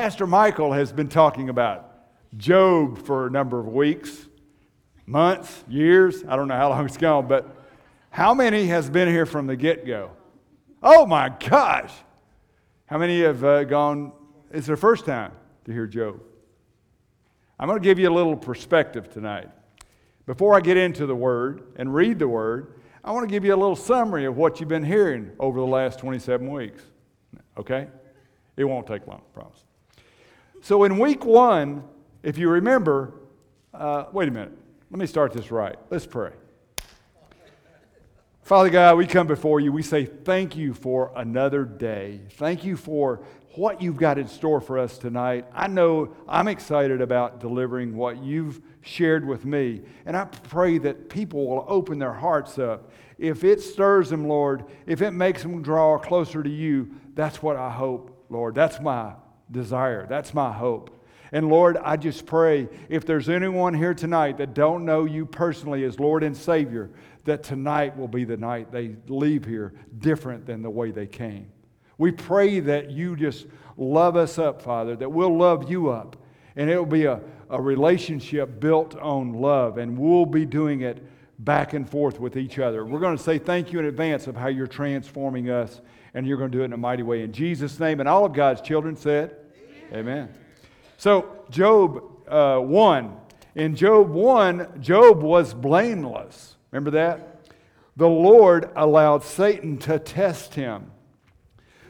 Pastor Michael has been talking about Job for a number of weeks, months, years. I don't know how long it's gone, but how many has been here from the get go? Oh my gosh! How many have uh, gone? It's their first time to hear Job. I'm going to give you a little perspective tonight. Before I get into the Word and read the Word, I want to give you a little summary of what you've been hearing over the last 27 weeks. Okay? It won't take long, I promise. So, in week one, if you remember, uh, wait a minute, let me start this right. Let's pray. Father God, we come before you. We say thank you for another day. Thank you for what you've got in store for us tonight. I know I'm excited about delivering what you've shared with me. And I pray that people will open their hearts up. If it stirs them, Lord, if it makes them draw closer to you, that's what I hope, Lord. That's my desire. That's my hope. And Lord, I just pray if there's anyone here tonight that don't know you personally as Lord and Savior, that tonight will be the night they leave here different than the way they came. We pray that you just love us up, Father, that we'll love you up. And it'll be a, a relationship built on love, and we'll be doing it back and forth with each other. We're going to say thank you in advance of how you're transforming us, and you're going to do it in a mighty way. In Jesus' name, and all of God's children said, Amen. Amen. So, Job uh, 1. In Job 1, Job was blameless. Remember that? The Lord allowed Satan to test him.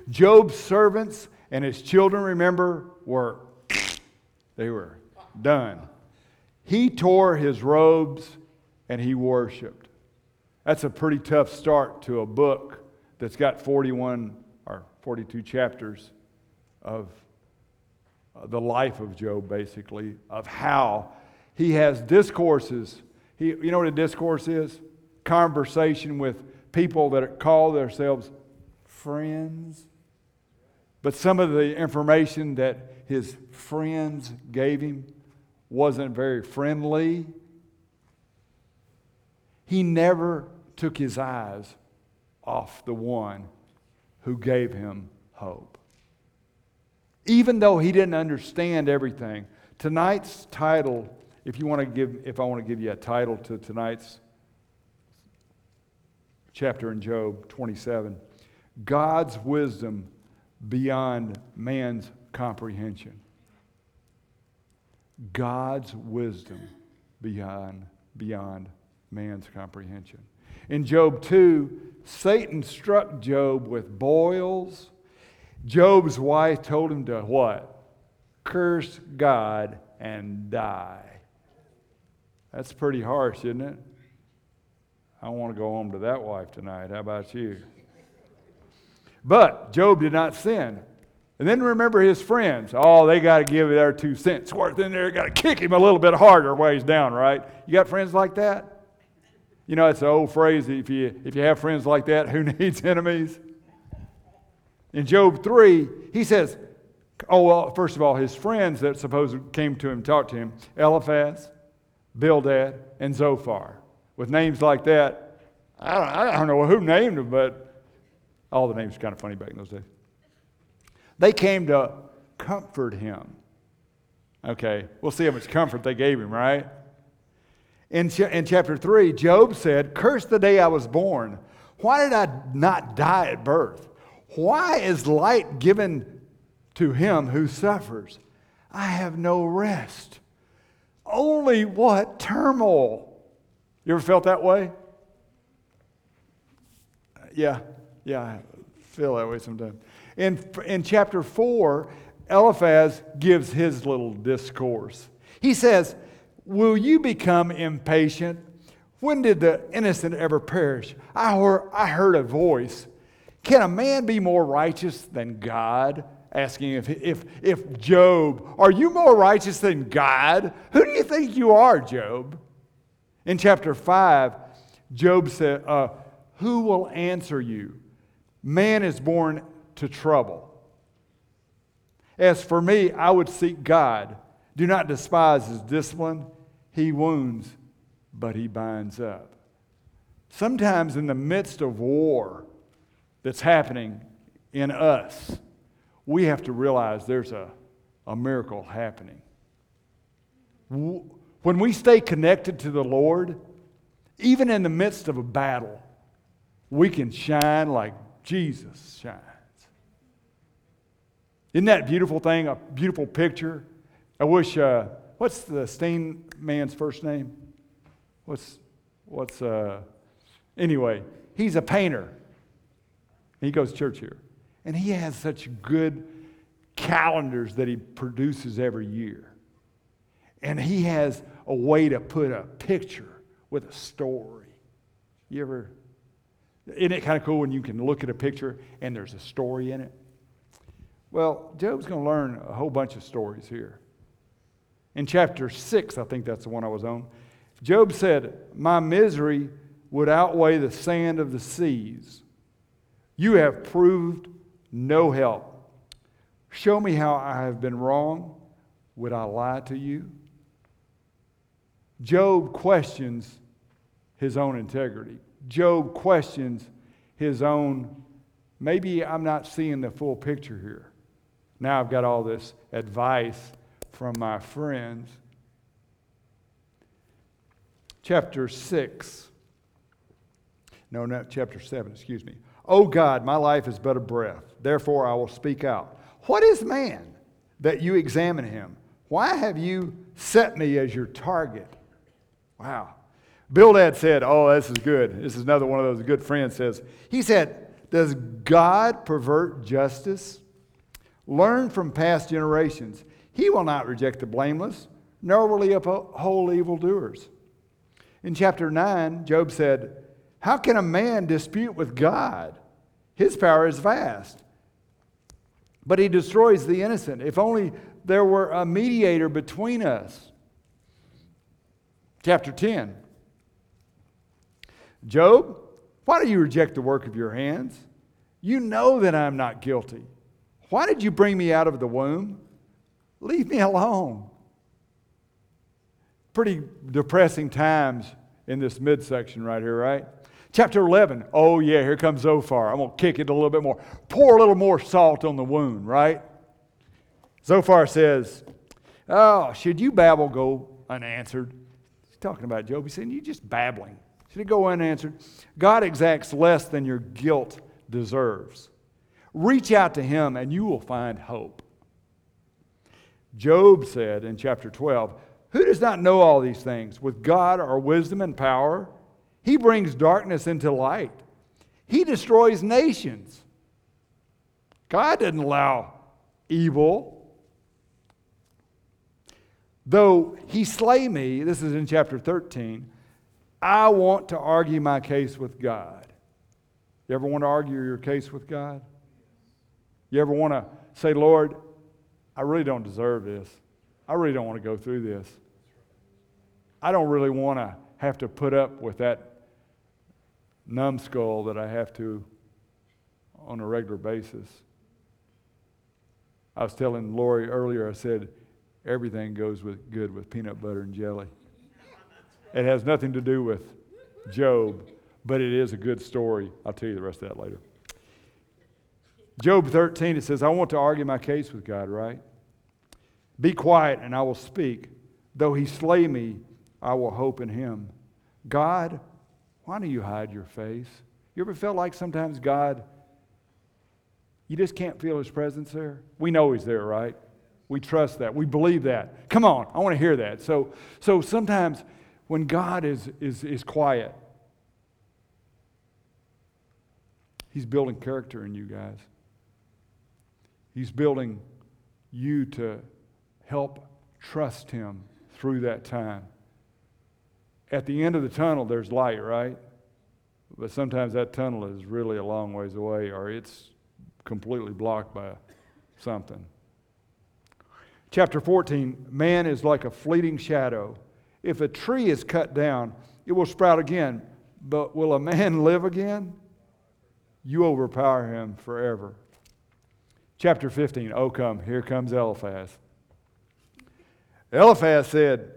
Job's servants and his children, remember, were they were done. He tore his robes and he worshiped. That's a pretty tough start to a book that's got 41 or 42 chapters of uh, the life of Job, basically, of how he has discourses. He, you know what a discourse is? Conversation with people that call themselves friends. But some of the information that his friends gave him wasn't very friendly. He never took his eyes off the one who gave him hope even though he didn't understand everything. Tonight's title, if you want to give, if I want to give you a title to tonight's chapter in Job 27, God's wisdom beyond man's comprehension. God's wisdom beyond, beyond man's comprehension. In Job 2, Satan struck Job with boils Job's wife told him to what? Curse God and die. That's pretty harsh, isn't it? I want to go home to that wife tonight. How about you? But Job did not sin. And then remember his friends. Oh, they got to give their two cents worth in there. Got to kick him a little bit harder while he's down, right? You got friends like that? You know, it's an old phrase if you, if you have friends like that, who needs enemies? In Job 3, he says, oh, well, first of all, his friends that supposedly came to him, talked to him, Eliphaz, Bildad, and Zophar. With names like that, I don't, I don't know who named them, but all the names are kind of funny back in those days. They came to comfort him. Okay, we'll see how much comfort they gave him, right? In, ch- in chapter 3, Job said, Curse the day I was born. Why did I not die at birth? Why is light given to him who suffers? I have no rest. Only what turmoil. You ever felt that way? Uh, yeah, yeah, I feel that way sometimes. In, in chapter 4, Eliphaz gives his little discourse. He says, Will you become impatient? When did the innocent ever perish? I heard, I heard a voice can a man be more righteous than God? Asking if, if, if Job, are you more righteous than God? Who do you think you are, Job? In chapter 5, Job said, uh, Who will answer you? Man is born to trouble. As for me, I would seek God. Do not despise his discipline. He wounds, but he binds up. Sometimes in the midst of war, that's happening in us, we have to realize there's a, a miracle happening. When we stay connected to the Lord, even in the midst of a battle, we can shine like Jesus shines. Isn't that beautiful thing? A beautiful picture. I wish. Uh, what's the Stain man's first name? What's what's uh? Anyway, he's a painter. He goes to church here, and he has such good calendars that he produces every year, and he has a way to put a picture with a story. You ever? Isn't it kind of cool when you can look at a picture and there's a story in it? Well, Job's going to learn a whole bunch of stories here. In chapter 6, I think that's the one I was on, Job said, My misery would outweigh the sand of the seas. You have proved no help. Show me how I have been wrong. Would I lie to you? Job questions his own integrity. Job questions his own, maybe I'm not seeing the full picture here. Now I've got all this advice from my friends. Chapter 6. No, not chapter 7, excuse me. Oh God, my life is but a breath. Therefore I will speak out. What is man that you examine him? Why have you set me as your target? Wow. Bildad said, Oh, this is good. This is another one of those good friends says, He said, Does God pervert justice? Learn from past generations. He will not reject the blameless, nor will he uphold evildoers. In chapter 9, Job said, How can a man dispute with God? His power is vast. But he destroys the innocent. If only there were a mediator between us. Chapter 10. Job, why do you reject the work of your hands? You know that I'm not guilty. Why did you bring me out of the womb? Leave me alone. Pretty depressing times in this midsection right here, right? Chapter 11. Oh, yeah, here comes Zophar. I'm going to kick it a little bit more. Pour a little more salt on the wound, right? Zophar says, Oh, should you babble go unanswered? He's talking about Job. He's saying, You're just babbling. Should it go unanswered? God exacts less than your guilt deserves. Reach out to him and you will find hope. Job said in chapter 12, Who does not know all these things? With God are wisdom and power. He brings darkness into light, He destroys nations. God didn't allow evil. Though he slay me, this is in chapter 13, I want to argue my case with God. You ever want to argue your case with God? You ever want to say, Lord, I really don't deserve this. I really don't want to go through this. I don't really want to have to put up with that numbskull that I have to on a regular basis. I was telling Lori earlier, I said, everything goes with good with peanut butter and jelly. It has nothing to do with Job, but it is a good story. I'll tell you the rest of that later. Job 13, it says, I want to argue my case with God, right? Be quiet and I will speak. Though he slay me, I will hope in him. God, why do you hide your face? You ever felt like sometimes God, you just can't feel his presence there? We know he's there, right? We trust that. We believe that. Come on, I want to hear that. So, so sometimes when God is, is, is quiet, he's building character in you guys. He's building you to help trust Him through that time. At the end of the tunnel, there's light, right? But sometimes that tunnel is really a long ways away or it's completely blocked by something. Chapter 14 Man is like a fleeting shadow. If a tree is cut down, it will sprout again. But will a man live again? You overpower him forever. Chapter 15. Oh, come, here comes Eliphaz. Eliphaz said,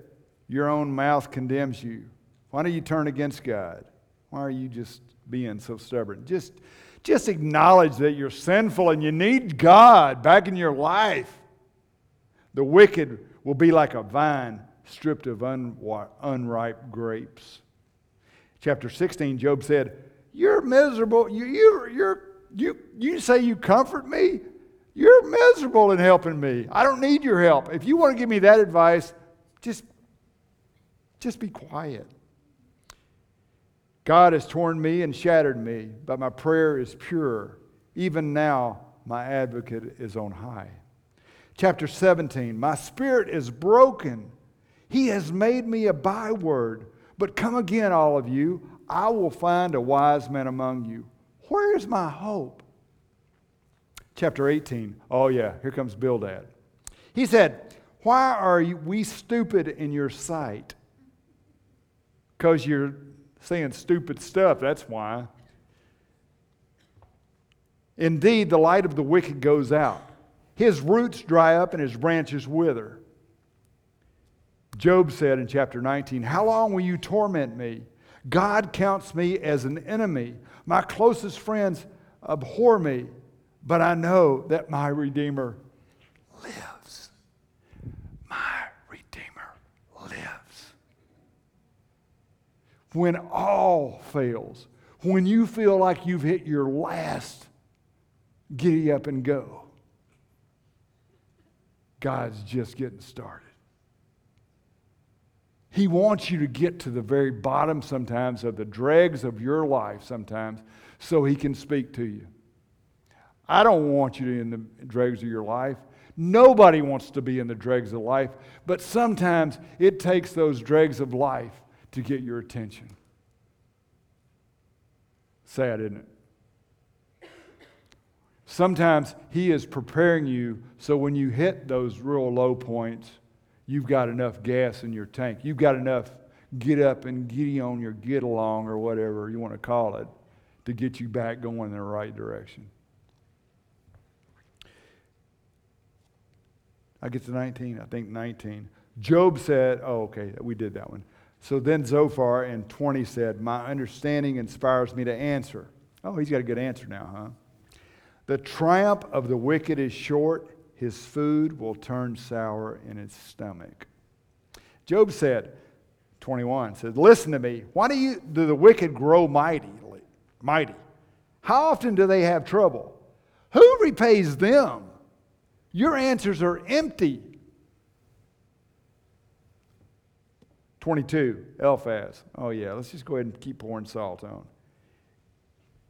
Your own mouth condemns you. Why do you turn against God? Why are you just being so stubborn? Just, just acknowledge that you're sinful and you need God back in your life. The wicked will be like a vine stripped of unripe grapes. Chapter 16, Job said, You're miserable. You, you, you're, you, you say you comfort me? You're miserable in helping me. I don't need your help. If you want to give me that advice, just, just be quiet. God has torn me and shattered me, but my prayer is pure. Even now, my advocate is on high. Chapter 17 My spirit is broken. He has made me a byword. But come again, all of you. I will find a wise man among you. Where is my hope? Chapter 18. Oh, yeah, here comes Bildad. He said, Why are we stupid in your sight? Because you're saying stupid stuff, that's why. Indeed, the light of the wicked goes out. His roots dry up and his branches wither. Job said in chapter 19, How long will you torment me? God counts me as an enemy. My closest friends abhor me, but I know that my Redeemer lives. My Redeemer lives. When all fails, when you feel like you've hit your last giddy up and go, God's just getting started. He wants you to get to the very bottom sometimes of the dregs of your life sometimes so he can speak to you. I don't want you in the dregs of your life. Nobody wants to be in the dregs of life, but sometimes it takes those dregs of life to get your attention. Sad, isn't it? Sometimes He is preparing you so when you hit those real low points, you've got enough gas in your tank. You've got enough get up and get on your get along or whatever you want to call it to get you back going in the right direction. I get to 19, I think 19. Job said, oh, okay, we did that one. So then Zophar in 20 said, My understanding inspires me to answer. Oh, he's got a good answer now, huh? The triumph of the wicked is short, his food will turn sour in his stomach. Job said, 21 says, Listen to me. Why do, you, do the wicked grow mighty? Mighty. How often do they have trouble? Who repays them? Your answers are empty. 22, Eliphaz. Oh, yeah, let's just go ahead and keep pouring salt on.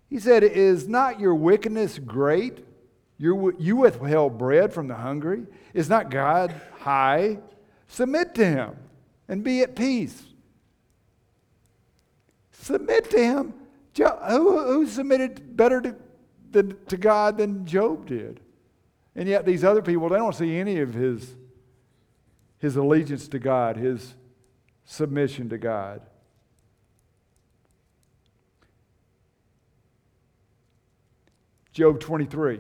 He said, Is not your wickedness great? You withheld bread from the hungry. Is not God high? Submit to him and be at peace. Submit to him. who, who submitted better to, to God than Job did? And yet, these other people, they don't see any of his, his allegiance to God, his submission to God. Job 23.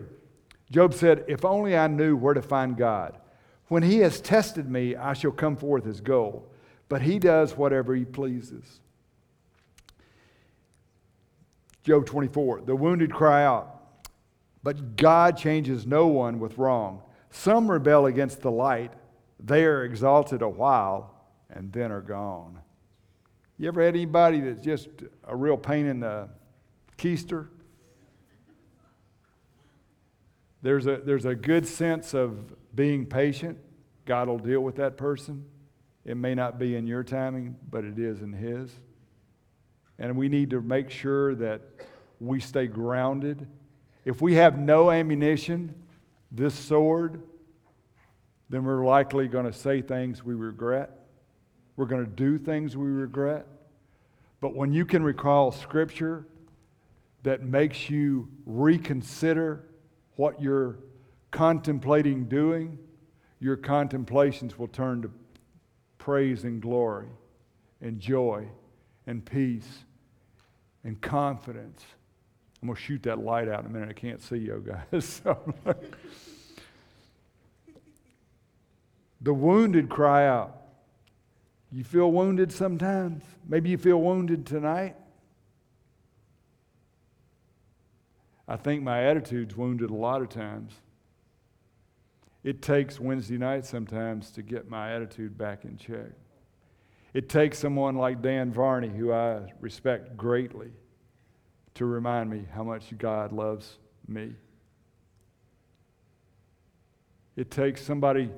Job said, If only I knew where to find God. When he has tested me, I shall come forth as gold. But he does whatever he pleases. Job 24. The wounded cry out but God changes no one with wrong. Some rebel against the light. They are exalted a while and then are gone. You ever had anybody that's just a real pain in the keister? There's a, there's a good sense of being patient. God will deal with that person. It may not be in your timing, but it is in His. And we need to make sure that we stay grounded if we have no ammunition, this sword, then we're likely going to say things we regret. We're going to do things we regret. But when you can recall scripture that makes you reconsider what you're contemplating doing, your contemplations will turn to praise and glory and joy and peace and confidence I'm going to shoot that light out in a minute. I can't see you guys. so, the wounded cry out. You feel wounded sometimes? Maybe you feel wounded tonight. I think my attitude's wounded a lot of times. It takes Wednesday night sometimes to get my attitude back in check. It takes someone like Dan Varney, who I respect greatly, to remind me how much God loves me. It takes somebody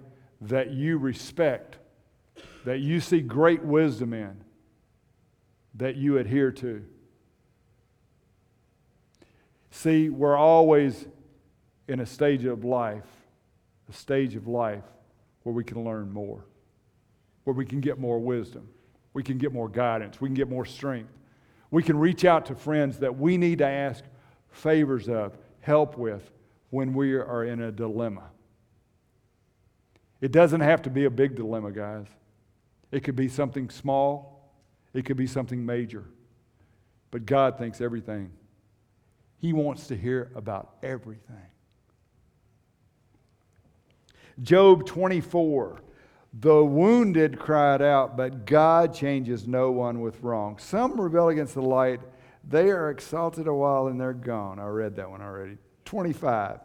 that you respect, that you see great wisdom in, that you adhere to. See, we're always in a stage of life, a stage of life where we can learn more, where we can get more wisdom, we can get more guidance, we can get more strength. We can reach out to friends that we need to ask favors of, help with, when we are in a dilemma. It doesn't have to be a big dilemma, guys. It could be something small, it could be something major. But God thinks everything. He wants to hear about everything. Job 24. The wounded cried out, but God changes no one with wrong. Some rebel against the light. They are exalted a while and they're gone. I read that one already. 25.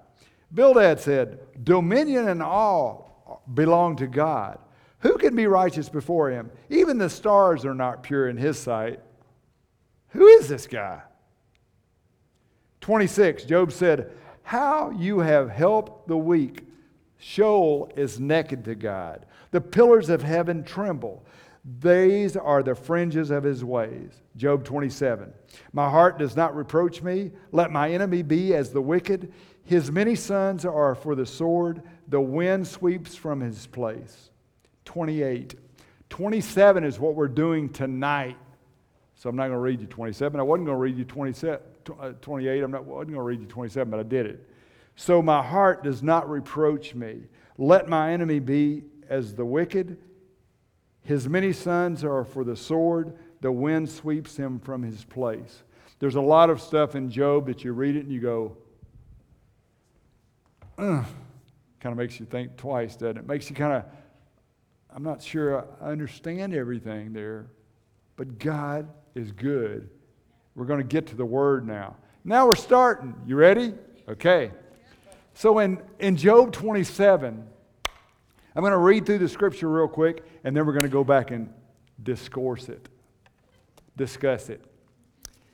Bildad said, Dominion and all belong to God. Who can be righteous before him? Even the stars are not pure in his sight. Who is this guy? 26. Job said, How you have helped the weak Sheol is naked to God. The pillars of heaven tremble. These are the fringes of his ways. Job 27. My heart does not reproach me. Let my enemy be as the wicked. His many sons are for the sword. The wind sweeps from his place. 28. 27 is what we're doing tonight. So I'm not going to read you 27. I wasn't going to read you 27, uh, 28. I'm not, I wasn't going to read you 27, but I did it. So my heart does not reproach me. Let my enemy be as the wicked. His many sons are for the sword. The wind sweeps him from his place. There's a lot of stuff in Job that you read it and you go, kind of makes you think twice, doesn't it? Makes you kind of, I'm not sure I understand everything there, but God is good. We're going to get to the word now. Now we're starting. You ready? Okay. So in, in Job 27, I'm going to read through the scripture real quick, and then we're going to go back and discourse it, discuss it.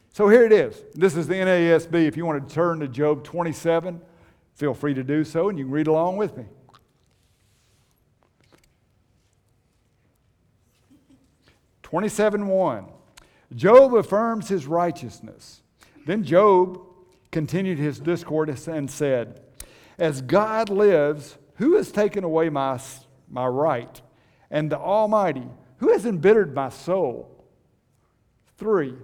So here it is. This is the NASB. If you want to turn to Job 27, feel free to do so, and you can read along with me. Twenty-seven one. Job affirms his righteousness. Then Job continued his discourse and said, as God lives, who has taken away my, my right? And the Almighty, who has embittered my soul? Three,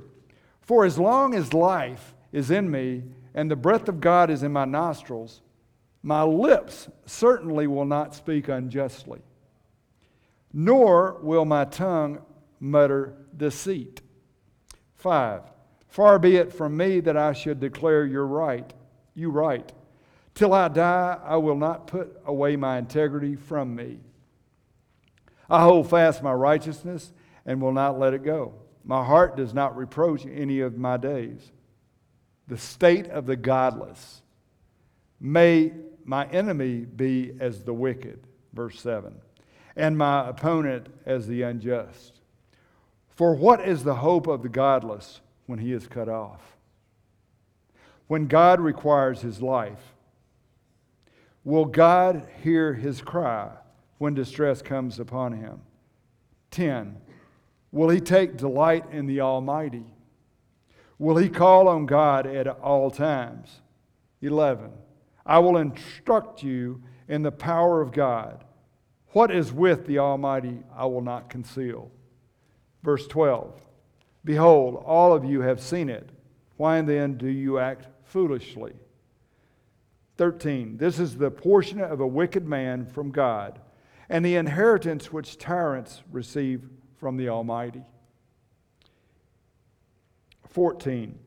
for as long as life is in me and the breath of God is in my nostrils, my lips certainly will not speak unjustly, nor will my tongue mutter deceit. Five, far be it from me that I should declare your right, you right Till I die, I will not put away my integrity from me. I hold fast my righteousness and will not let it go. My heart does not reproach any of my days. The state of the godless. May my enemy be as the wicked, verse 7, and my opponent as the unjust. For what is the hope of the godless when he is cut off? When God requires his life, Will God hear his cry when distress comes upon him? 10. Will he take delight in the Almighty? Will he call on God at all times? 11. I will instruct you in the power of God. What is with the Almighty, I will not conceal. Verse 12 Behold, all of you have seen it. Why then do you act foolishly? 13. This is the portion of a wicked man from God, and the inheritance which tyrants receive from the Almighty. 14.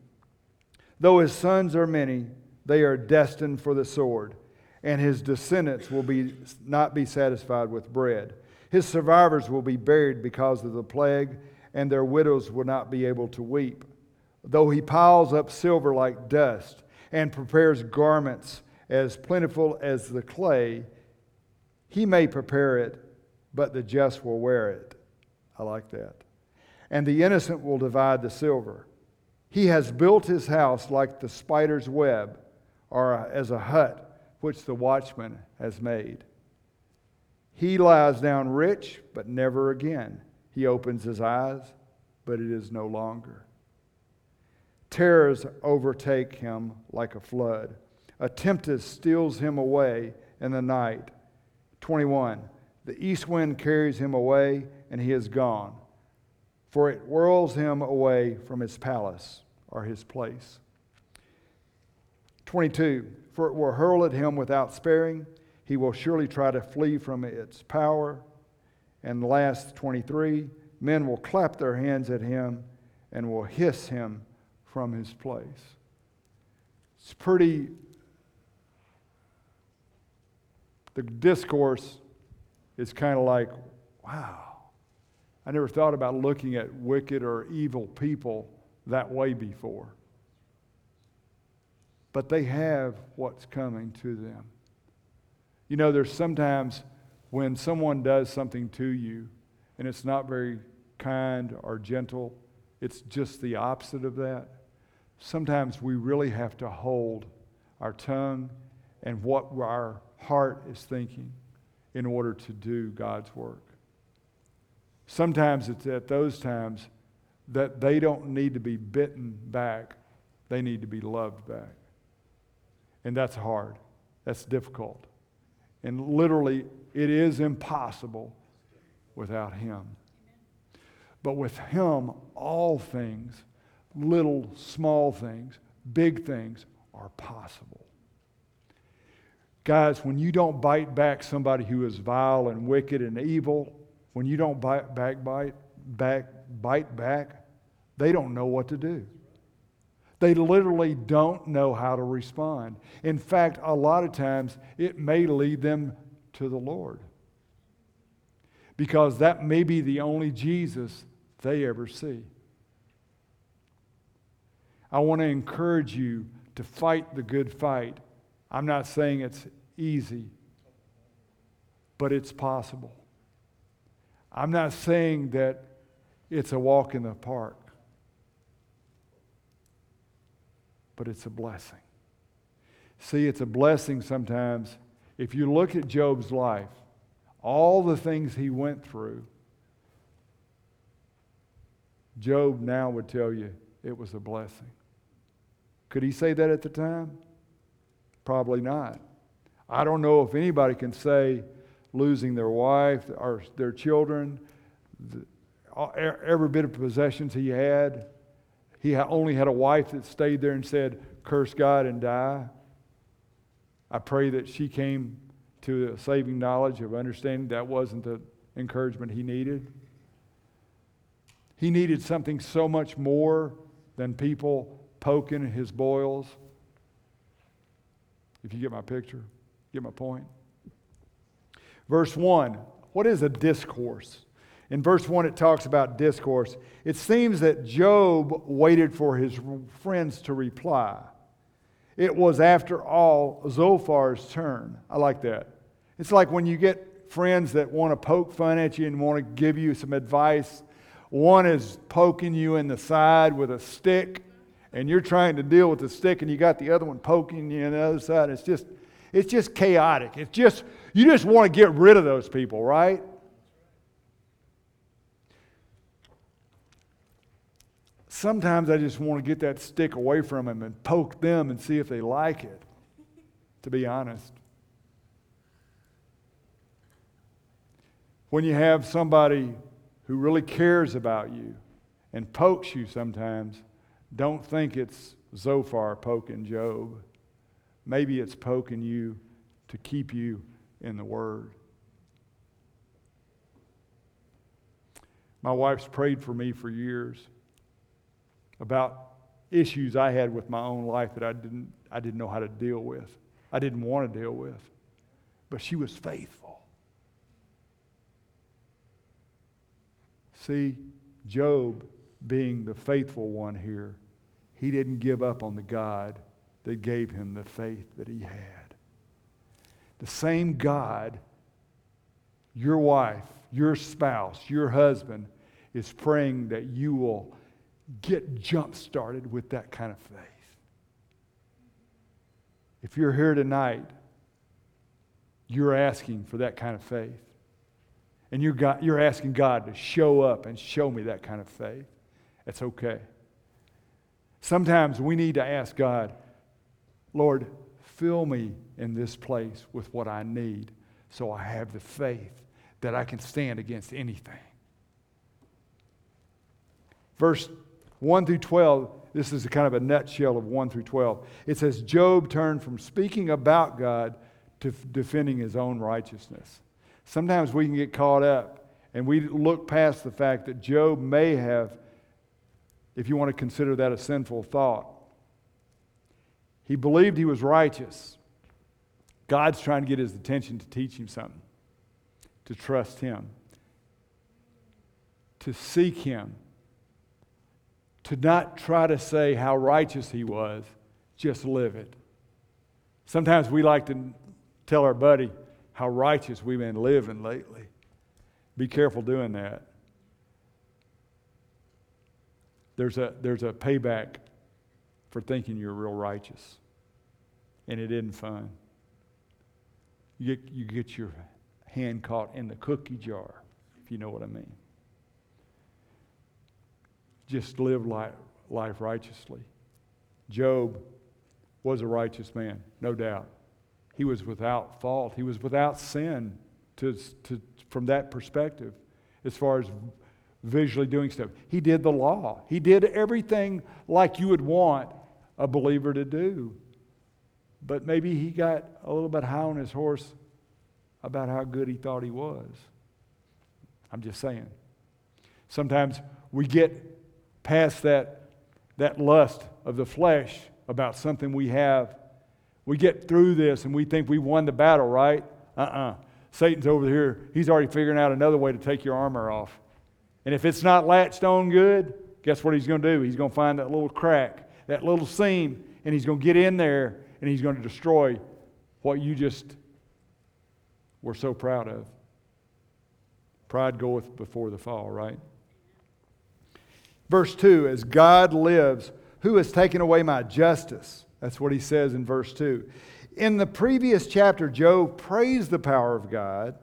Though his sons are many, they are destined for the sword, and his descendants will be, not be satisfied with bread. His survivors will be buried because of the plague, and their widows will not be able to weep. Though he piles up silver like dust and prepares garments as plentiful as the clay, He may prepare it, but the just will wear it. I like that. And the innocent will divide the silver. He has built his house like the spider's web, or as a hut which the watchman has made. He lies down rich, but never again. He opens his eyes, but it is no longer. Terrors overtake him like a flood. A tempest steals him away in the night. 21. The east wind carries him away, and he is gone, for it whirls him away from his palace or his place. 22. For it will hurl at him without sparing. He will surely try to flee from its power. And last 23. Men will clap their hands at him and will hiss him from his place. It's pretty, the discourse is kind of like, wow, I never thought about looking at wicked or evil people that way before. But they have what's coming to them. You know, there's sometimes when someone does something to you and it's not very kind or gentle, it's just the opposite of that sometimes we really have to hold our tongue and what our heart is thinking in order to do God's work. Sometimes it's at those times that they don't need to be bitten back, they need to be loved back. And that's hard, that's difficult. And literally, it is impossible without Him. But with Him, all things little, small things, big things are possible. Guys, when you don't bite back somebody who is vile and wicked and evil, when you don't bite back, bite back, bite back, they don't know what to do. They literally don't know how to respond. In fact, a lot of times it may lead them to the Lord. Because that may be the only Jesus they ever see. I want to encourage you to fight the good fight. I'm not saying it's easy, but it's possible. I'm not saying that it's a walk in the park, but it's a blessing. See, it's a blessing sometimes. If you look at Job's life, all the things he went through, Job now would tell you it was a blessing. Could he say that at the time? Probably not. I don't know if anybody can say losing their wife or their children, every bit of possessions he had. He only had a wife that stayed there and said, Curse God and die. I pray that she came to a saving knowledge of understanding that wasn't the encouragement he needed. He needed something so much more than people poking his boils. If you get my picture, get my point. Verse 1 what is a discourse? In verse 1, it talks about discourse. It seems that Job waited for his friends to reply. It was, after all, Zophar's turn. I like that. It's like when you get friends that want to poke fun at you and want to give you some advice. One is poking you in the side with a stick, and you're trying to deal with the stick and you got the other one poking you on the other side. It's just, it's just chaotic. It's just, you just want to get rid of those people, right? Sometimes I just want to get that stick away from them and poke them and see if they like it, to be honest. When you have somebody who really cares about you and pokes you sometimes, don't think it's Zophar poking Job. Maybe it's poking you to keep you in the Word. My wife's prayed for me for years about issues I had with my own life that I didn't, I didn't know how to deal with. I didn't want to deal with. But she was faithful. See, Job being the faithful one here he didn't give up on the God that gave him the faith that he had. The same God your wife, your spouse, your husband is praying that you will get jump started with that kind of faith. If you're here tonight, you're asking for that kind of faith. And you're, you're asking God to show up and show me that kind of faith. It's okay. Sometimes we need to ask God, Lord, fill me in this place with what I need so I have the faith that I can stand against anything. Verse 1 through 12, this is kind of a nutshell of 1 through 12. It says, Job turned from speaking about God to defending his own righteousness. Sometimes we can get caught up and we look past the fact that Job may have, if you want to consider that a sinful thought, he believed he was righteous. God's trying to get his attention to teach him something, to trust him, to seek him, to not try to say how righteous he was, just live it. Sometimes we like to tell our buddy how righteous we've been living lately. Be careful doing that. There's a, there's a payback for thinking you're real righteous, and it isn't fun. You get, you get your hand caught in the cookie jar, if you know what I mean just live life, life righteously. Job was a righteous man, no doubt. He was without fault, he was without sin to, to, from that perspective, as far as visually doing stuff. He did the law, he did everything like you would want a believer to do. But maybe he got a little bit high on his horse about how good he thought he was. I'm just saying. Sometimes we get past that, that lust of the flesh about something we have. We get through this and we think we won the battle, right? Uh uh-uh. uh Satan's over here. He's already figuring out another way to take your armor off. And if it's not latched on good, guess what he's going to do? He's going to find that little crack, that little seam, and he's going to get in there and he's going to destroy what you just were so proud of. Pride goeth before the fall, right? Verse 2 As God lives, who has taken away my justice? That's what he says in verse 2. In the previous chapter, Job praised the power of God,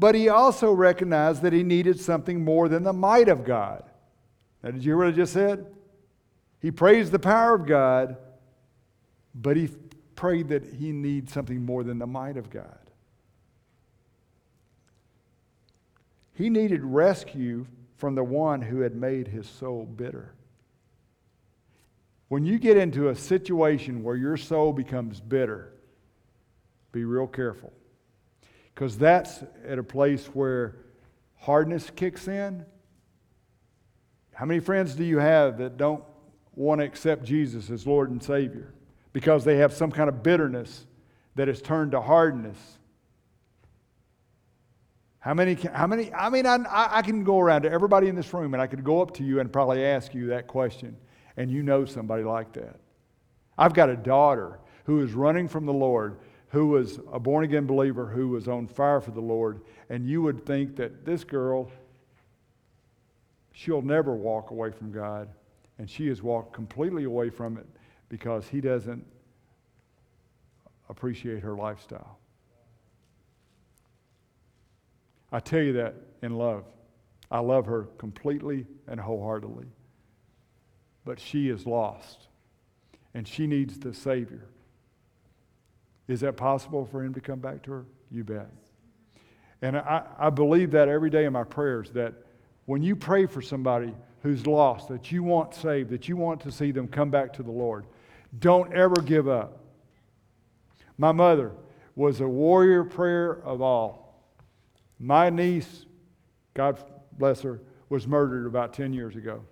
but he also recognized that he needed something more than the might of God. Now, did you hear what I just said? He praised the power of God, but he prayed that he needs something more than the might of God. He needed rescue from the one who had made his soul bitter. When you get into a situation where your soul becomes bitter, be real careful. Because that's at a place where hardness kicks in. How many friends do you have that don't want to accept Jesus as Lord and Savior? Because they have some kind of bitterness that has turned to hardness how many, how many, I mean, I, I can go around to everybody in this room and I could go up to you and probably ask you that question, and you know somebody like that. I've got a daughter who is running from the Lord, who was a born again believer, who was on fire for the Lord, and you would think that this girl, she'll never walk away from God, and she has walked completely away from it because he doesn't appreciate her lifestyle. I tell you that in love. I love her completely and wholeheartedly. But she is lost, and she needs the Savior. Is that possible for him to come back to her? You bet. And I, I believe that every day in my prayers that when you pray for somebody who's lost, that you want saved, that you want to see them come back to the Lord, don't ever give up. My mother was a warrior prayer of all. My niece, God bless her, was murdered about 10 years ago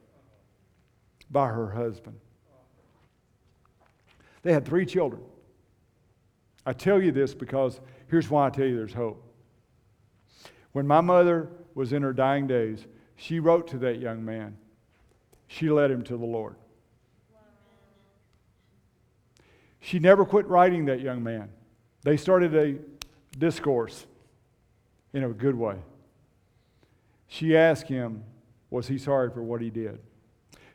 by her husband. They had three children. I tell you this because here's why I tell you there's hope. When my mother was in her dying days, she wrote to that young man. She led him to the Lord. She never quit writing that young man. They started a discourse in a good way. She asked him, Was he sorry for what he did?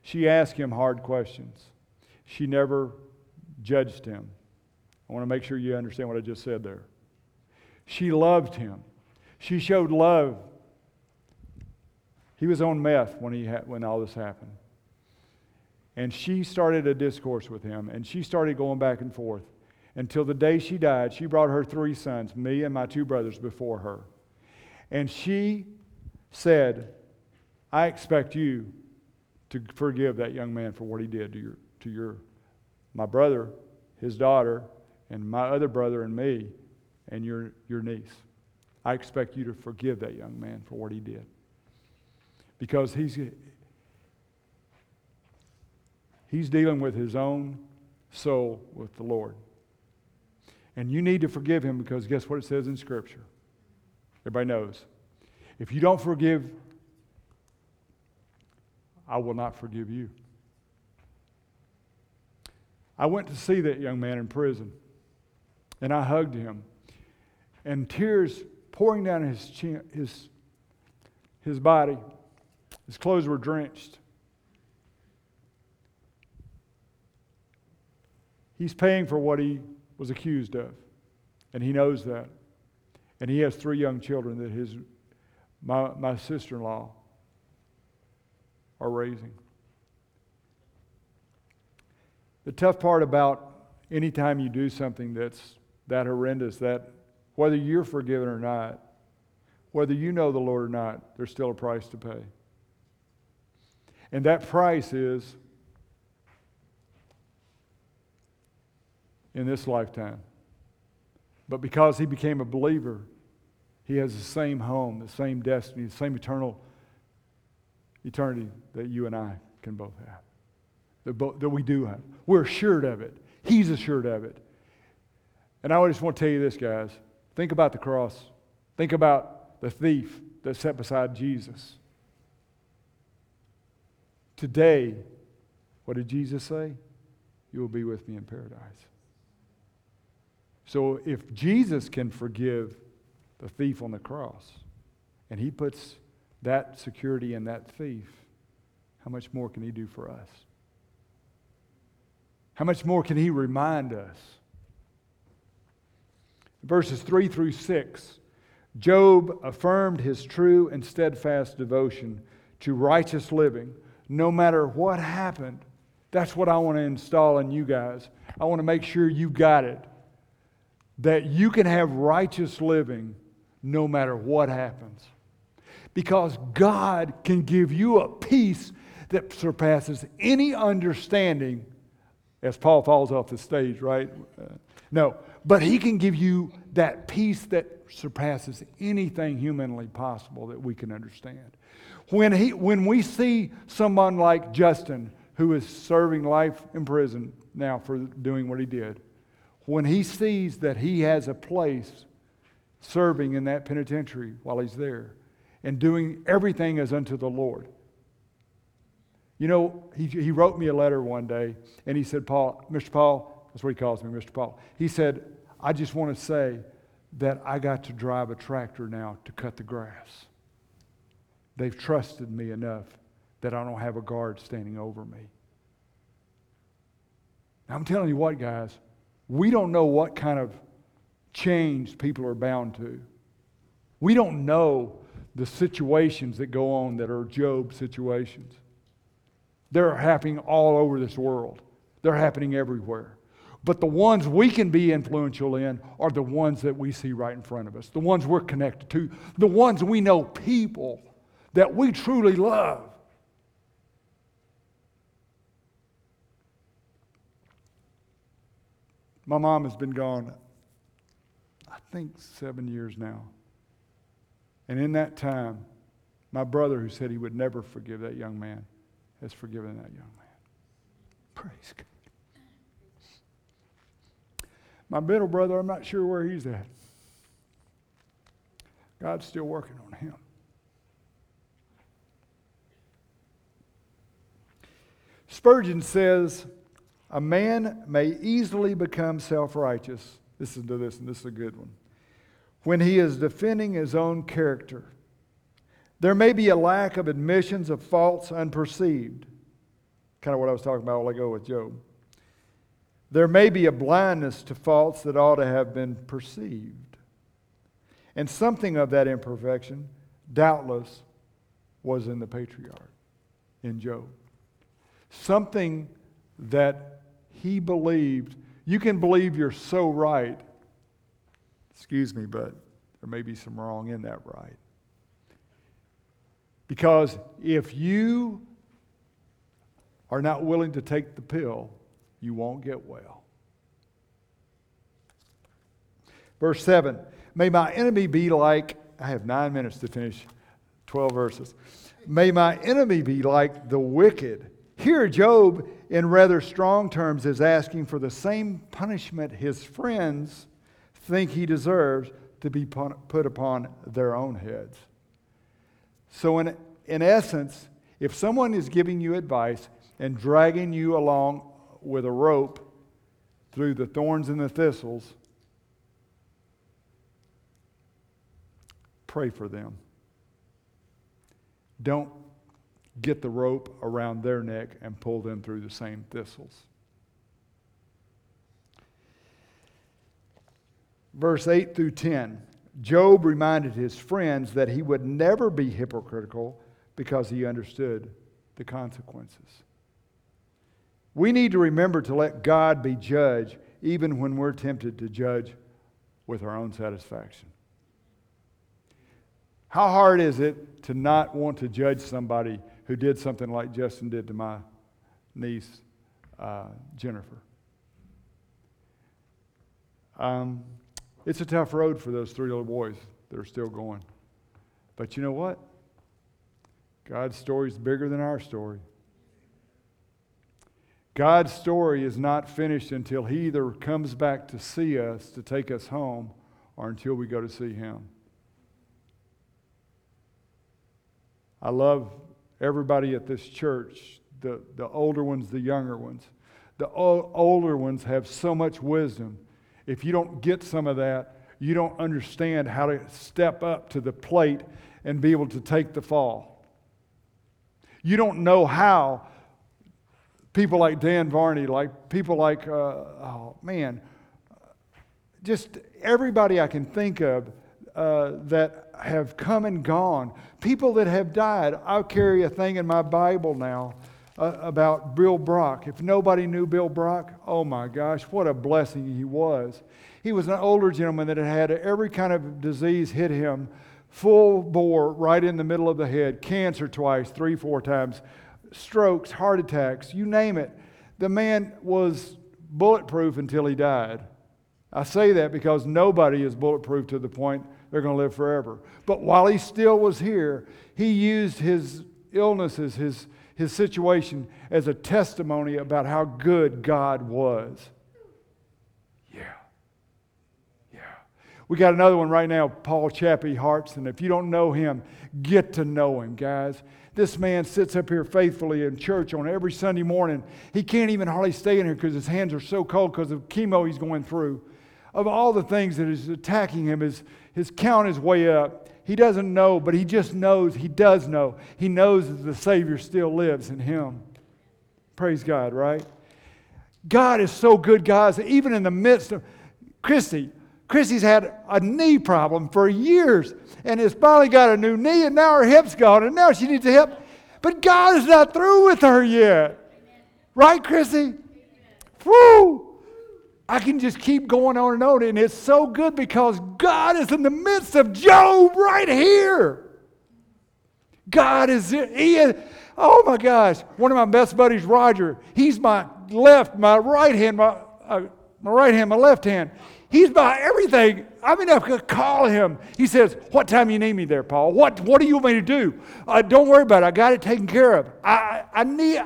She asked him hard questions. She never judged him. I want to make sure you understand what I just said there. She loved him. She showed love. He was on meth when, he ha- when all this happened. And she started a discourse with him, and she started going back and forth until the day she died. She brought her three sons, me and my two brothers, before her. And she said, I expect you to forgive that young man for what he did to your, to your my brother, his daughter, and my other brother and me, and your, your niece. I expect you to forgive that young man for what he did. Because he's, he's dealing with his own soul with the Lord. And you need to forgive him because guess what it says in Scripture? Everybody knows. If you don't forgive, I will not forgive you. I went to see that young man in prison, and I hugged him, and tears pouring down his, chin, his, his body. His clothes were drenched. He's paying for what he was accused of, and he knows that. And he has three young children that his, my, my sister in law are raising. The tough part about anytime you do something that's that horrendous, that whether you're forgiven or not, whether you know the Lord or not, there's still a price to pay. And that price is in this lifetime. But because he became a believer, he has the same home, the same destiny, the same eternal eternity that you and I can both have. That, bo- that we do have. We're assured of it. He's assured of it. And I just want to tell you this, guys. Think about the cross. Think about the thief that sat beside Jesus. Today, what did Jesus say? You will be with me in paradise. So if Jesus can forgive the thief on the cross, and he puts that security in that thief, how much more can he do for us? How much more can he remind us? Verses 3 through 6, Job affirmed his true and steadfast devotion to righteous living no matter what happened. That's what I want to install in you guys. I want to make sure you got it. That you can have righteous living no matter what happens. Because God can give you a peace that surpasses any understanding as Paul falls off the stage, right? Uh, no, but he can give you that peace that surpasses anything humanly possible that we can understand. When, he, when we see someone like Justin, who is serving life in prison now for doing what he did, when he sees that he has a place serving in that penitentiary while he's there and doing everything as unto the Lord. You know, he, he wrote me a letter one day and he said, Paul, Mr. Paul, that's what he calls me, Mr. Paul. He said, I just want to say that I got to drive a tractor now to cut the grass. They've trusted me enough that I don't have a guard standing over me. Now, I'm telling you what, guys, we don't know what kind of change people are bound to. We don't know the situations that go on that are Job situations. They're happening all over this world, they're happening everywhere. But the ones we can be influential in are the ones that we see right in front of us, the ones we're connected to, the ones we know people that we truly love. My mom has been gone, I think, seven years now. And in that time, my brother, who said he would never forgive that young man, has forgiven that young man. Praise God. My middle brother, I'm not sure where he's at. God's still working on him. Spurgeon says, A man may easily become self righteous. Listen to this, and this is a good one. when he is defending his own character. There may be a lack of admissions of faults unperceived. Kind of what I was talking about a while ago with Job. There may be a blindness to faults that ought to have been perceived. And something of that imperfection, doubtless, was in the patriarch, in Job. Something that he believed. You can believe you're so right. Excuse me, but there may be some wrong in that right. Because if you are not willing to take the pill, you won't get well. Verse 7 May my enemy be like, I have nine minutes to finish 12 verses. May my enemy be like the wicked. Here, Job, in rather strong terms, is asking for the same punishment his friends think he deserves to be put upon their own heads. So, in, in essence, if someone is giving you advice and dragging you along with a rope through the thorns and the thistles, pray for them. Don't get the rope around their neck and pull them through the same thistles. Verse 8 through 10 Job reminded his friends that he would never be hypocritical because he understood the consequences. We need to remember to let God be judge even when we're tempted to judge with our own satisfaction. How hard is it to not want to judge somebody who did something like Justin did to my niece, uh, Jennifer? Um, it's a tough road for those three little boys that are still going. But you know what? God's story is bigger than our story. God's story is not finished until He either comes back to see us, to take us home, or until we go to see Him. I love everybody at this church, the, the older ones, the younger ones. The o- older ones have so much wisdom if you don't get some of that, you don't understand how to step up to the plate and be able to take the fall. You don't know how people like Dan Varney, like people like, uh, oh man, just everybody I can think of uh, that have come and gone, people that have died. I'll carry a thing in my Bible now uh, about Bill Brock. If nobody knew Bill Brock, oh my gosh, what a blessing he was. He was an older gentleman that had had every kind of disease hit him, full bore right in the middle of the head, cancer twice, three, four times, strokes, heart attacks, you name it. The man was bulletproof until he died. I say that because nobody is bulletproof to the point they're going to live forever. But while he still was here, he used his illnesses, his his situation as a testimony about how good God was. Yeah. Yeah. We got another one right now, Paul Chappie Hartson. If you don't know him, get to know him, guys. This man sits up here faithfully in church on every Sunday morning. He can't even hardly stay in here because his hands are so cold because of chemo he's going through. Of all the things that is attacking him, his, his count is way up. He doesn't know, but he just knows, he does know. He knows that the Savior still lives in him. Praise God, right? God is so good, guys, even in the midst of Christy. Christy's had a knee problem for years and has finally got a new knee, and now her hip's gone, and now she needs a hip. But God is not through with her yet. Right, Chrissy? Woo! I can just keep going on and on. And it's so good because God is in the midst of Job right here. God is, he is, oh my gosh. One of my best buddies, Roger, he's my left, my right hand, my, uh, my right hand, my left hand. He's my everything. I mean, I could call him. He says, What time you need me there, Paul? What, what do you want me to do? Uh, don't worry about it. I got it taken care of. I, I need.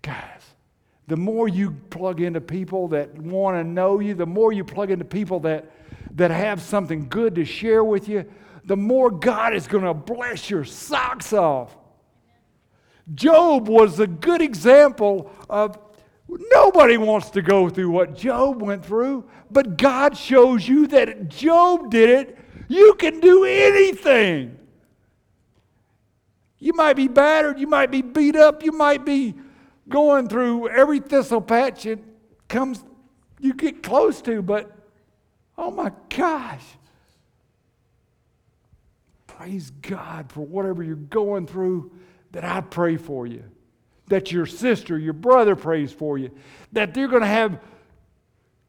Guys, the more you plug into people that want to know you, the more you plug into people that, that have something good to share with you, the more God is going to bless your socks off. Job was a good example of Nobody wants to go through what Job went through, but God shows you that Job did it. You can do anything. You might be battered, you might be beat up, you might be going through every thistle patch it comes you get close to, but oh my gosh. Praise God for whatever you're going through that I pray for you that your sister, your brother prays for you, that you're going to have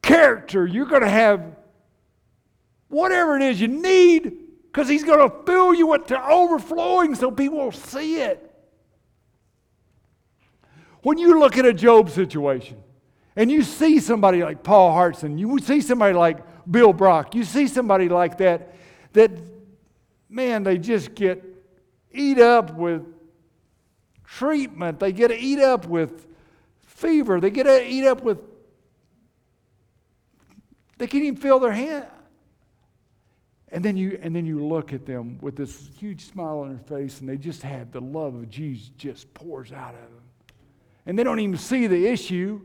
character, you're going to have whatever it is you need, because He's going to fill you with to overflowing so people will see it. When you look at a Job situation and you see somebody like Paul Hartson, you see somebody like Bill Brock, you see somebody like that, that, man, they just get eat up with treatment. They get to eat up with fever. They get to eat up with, they can't even feel their hand. And then, you, and then you look at them with this huge smile on their face, and they just have the love of Jesus just pours out of them. And they don't even see the issue.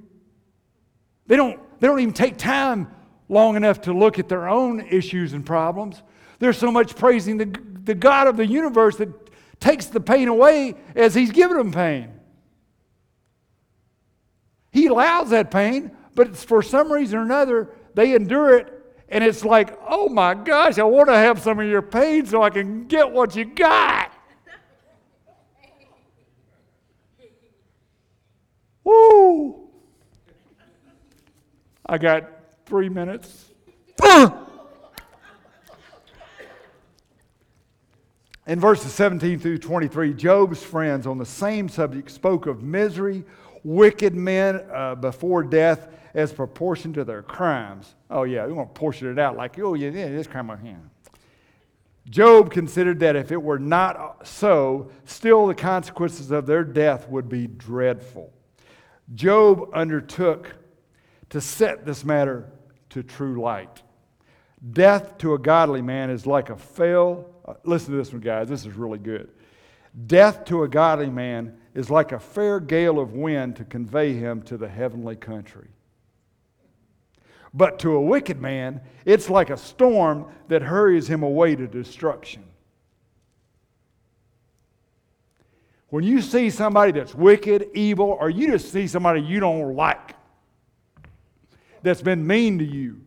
They don't, they don't even take time long enough to look at their own issues and problems. They're so much praising the, the God of the universe that takes the pain away as He's given them pain. He allows that pain, but for some reason or another, they endure it. And it's like, oh my gosh, I want to have some of your pain so I can get what you got. Woo! I got three minutes. In verses 17 through 23, Job's friends on the same subject spoke of misery, wicked men uh, before death as proportion to their crimes. Oh, yeah, we want to portion it out like, oh, yeah, yeah this crime on him. Job considered that if it were not so, still the consequences of their death would be dreadful. Job undertook to set this matter to true light. Death to a godly man is like a fell listen to this one, guys. This is really good. Death to a godly man is like a fair gale of wind to convey him to the heavenly country. But to a wicked man, it's like a storm that hurries him away to destruction. When you see somebody that's wicked, evil, or you just see somebody you don't like, that's been mean to you,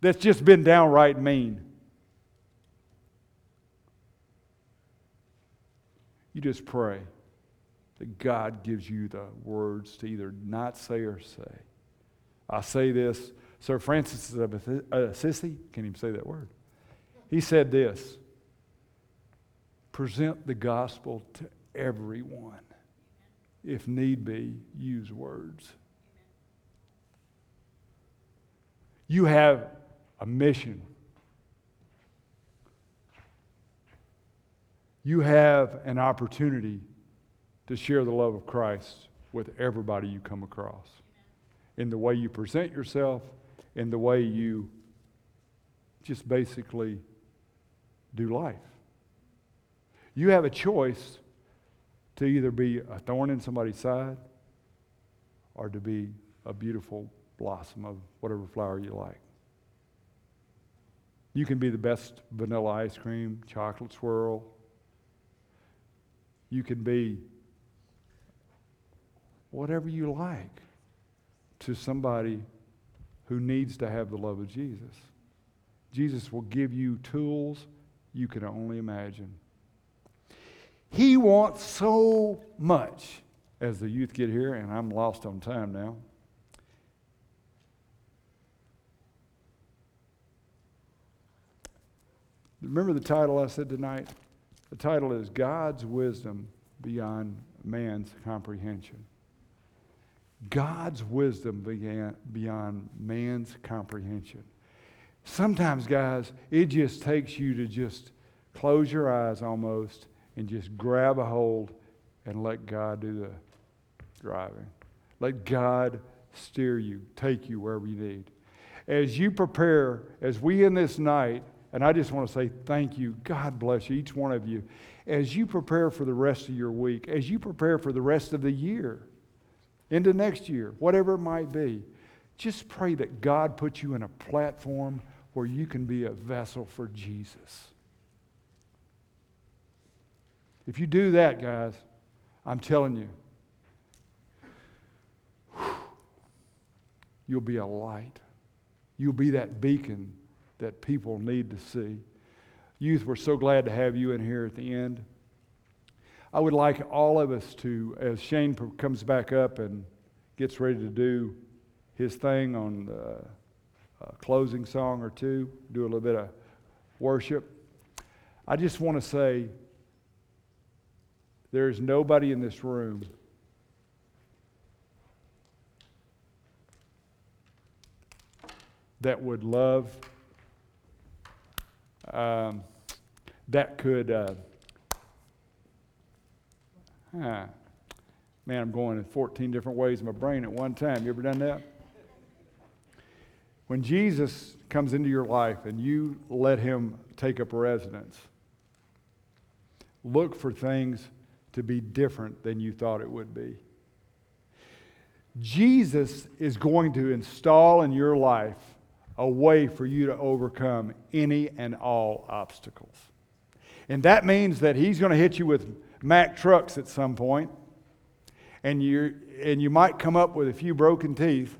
that's just been downright mean, You just pray that God gives you the words to either not say or say. I say this. Sir Francis of uh, Assisi can't even say that word. He said this present the gospel to everyone. If need be, use words. You have a mission you have an opportunity to share the love of Christ with everybody you come across. In the way you present yourself, in the way you just basically do life. You have a choice to either be a thorn in somebody's side or to be a beautiful blossom of whatever flower you like. You can be the best vanilla ice cream, chocolate swirl, you can be whatever you like to somebody who needs to have the love of Jesus. Jesus will give you tools you can only imagine. He wants so much as the youth get here, and I'm lost on time now. Remember the title I said tonight? The title is God's Wisdom Beyond Man's Comprehension. God's wisdom beyond man's comprehension. Sometimes, guys, it just takes you to just close your eyes almost and just grab a hold and let God do the driving. Let God steer you, take you wherever you need. As you prepare, as we in this night and I just want to say thank you. God bless you, each one of you. As you prepare for the rest of your week, as you prepare for the rest of the year, into next year, whatever it might be. Just pray that God puts you in a platform where you can be a vessel for Jesus. If you do that, guys, I'm telling you, you'll be a light. You'll be that beacon that people need to see. Youth, we're so glad to have you in here at the end. I would like all of us to, as Shane comes back up and gets ready to do his thing on the uh, closing song or two, do a little bit of worship. I just want to say there is nobody in this room that would love, um, that could. Uh, huh. Man, I'm going in 14 different ways in my brain at one time. You ever done that? When Jesus comes into your life and you let him take up residence, look for things to be different than you thought it would be. Jesus is going to install in your life a way for you to overcome any and all obstacles. And that means that he's going to hit you with Mack trucks at some point, and you and you might come up with a few broken teeth,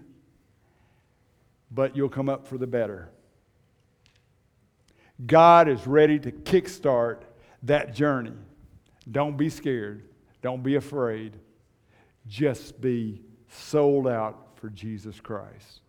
but you'll come up for the better. God is ready to kickstart that journey. Don't be scared. Don't be afraid. Just be sold out for Jesus Christ.